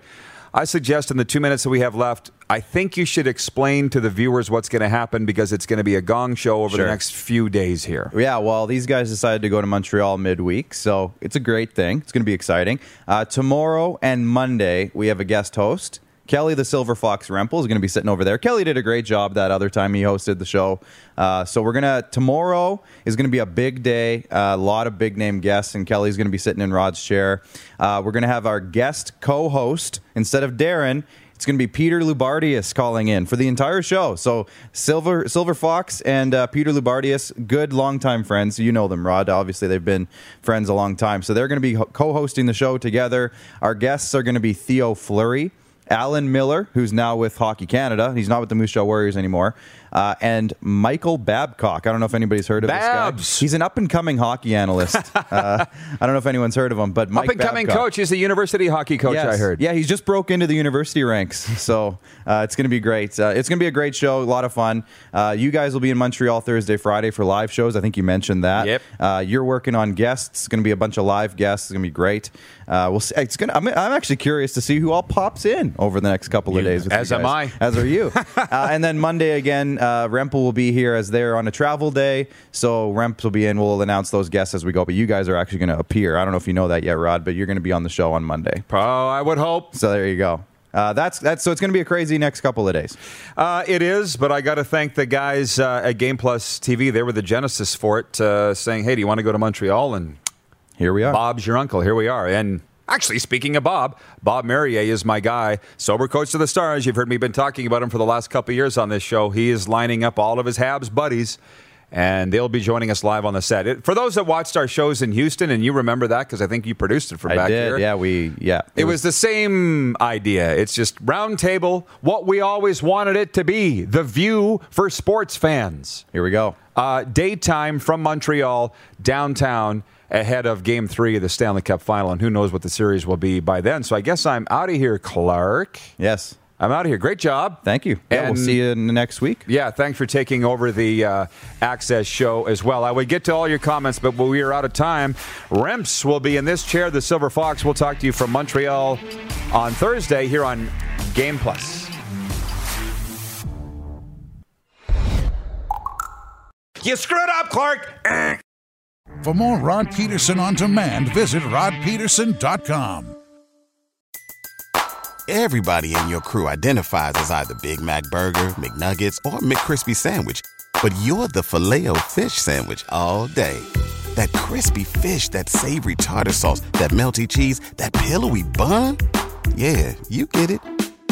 I suggest in the two minutes that we have left, I think you should explain to the viewers what's going to happen because it's going to be a gong show over Sure. the next few days here. Yeah, well, these guys decided to go to Montreal midweek, so it's a great thing. It's going to be exciting. Uh, tomorrow and Monday, we have a guest host. Kelly the Silver Fox Rempel is going to be sitting over there. Kelly did a great job that other time he hosted the show. Uh, so we're gonna tomorrow is going to be a big day. A lot of big name guests, and Kelly's going to be sitting in Rod's chair. Uh, we're going to have our guest co-host instead of Darren. It's going to be Peter Loubardias calling in for the entire show. So Silver Silver Fox and uh, Peter Loubardias, good longtime friends. You know them, Rod. Obviously, they've been friends a long time. So they're going to be co-hosting the show together. Our guests are going to be Theo Fleury. Alan Millar, who's now with Hockey Canada. He's not with the Moose Jaw Warriors anymore. Uh, and Michael Babcock. I don't know if anybody's heard of Babs. this guy. He's an up and coming hockey analyst. uh, I don't know if anyone's heard of him, but Mike Up and coming coach. He's a university hockey coach, Yes. I heard. Yeah, he's just broke into the university ranks. So uh, it's going to be great. Uh, it's going to be a great show, a lot of fun. Uh, you guys will be in Montreal Thursday, Friday for live shows. I think you mentioned that. Yep. Uh, you're working on guests. It's going to be a bunch of live guests. It's going to be great. Uh, we'll see. It's going. I'm, I'm actually curious to see who all pops in over the next couple of You- days. With as am. I. As are you. uh, and then Monday again, uh, Remp will be here as they're on a travel day. So Remp will be in. We'll announce those guests as we go. But you guys are actually going to appear. I don't know if you know that yet, Rod, but you're going to be on the show on Monday. Oh, I would hope. So there you go. Uh, that's that's so it's going to be a crazy next couple of days. Uh, it is, but I got to thank the guys uh, at Game Plus TV. They were the genesis for it, uh, saying, "Hey, do you want to go to Montreal?" And Here we are. Bob's your uncle. Here we are. And actually, speaking of Bob, Bob Merrier is my guy. Sober coach to the stars. You've heard me been talking about him for the last couple of years on this show. He is lining up all of his Habs buddies. And they'll be joining us live on the set. It, for those that watched our shows in Houston, and you remember that because I think you produced it from I back did. here. Yeah, we yeah. It was the same idea. It's just round table, what we always wanted it to be the view for sports fans. Here we go. Uh, daytime from Montreal, downtown, ahead of game three of the Stanley Cup final. And who knows what the series will be by then. So I guess I'm out of here, Clark. Yes. I'm out of here. Great job. Thank you. Yeah, And- we'll see you next week. Yeah, thanks for taking over the uh, Access show as well. I would get to all your comments, but we are out of time. Remps will be in this chair. The Silver Fox will talk to you from Montreal on Thursday here on Game Plus. You screwed up, Clark. For more Rod Peterson on demand, visit rodpeterson.com. Everybody in your crew identifies as either Big Mac Burger, McNuggets, or McCrispy Sandwich. But you're the filet fish Sandwich all day. That crispy fish, that savory tartar sauce, that melty cheese, that pillowy bun. Yeah, you get it.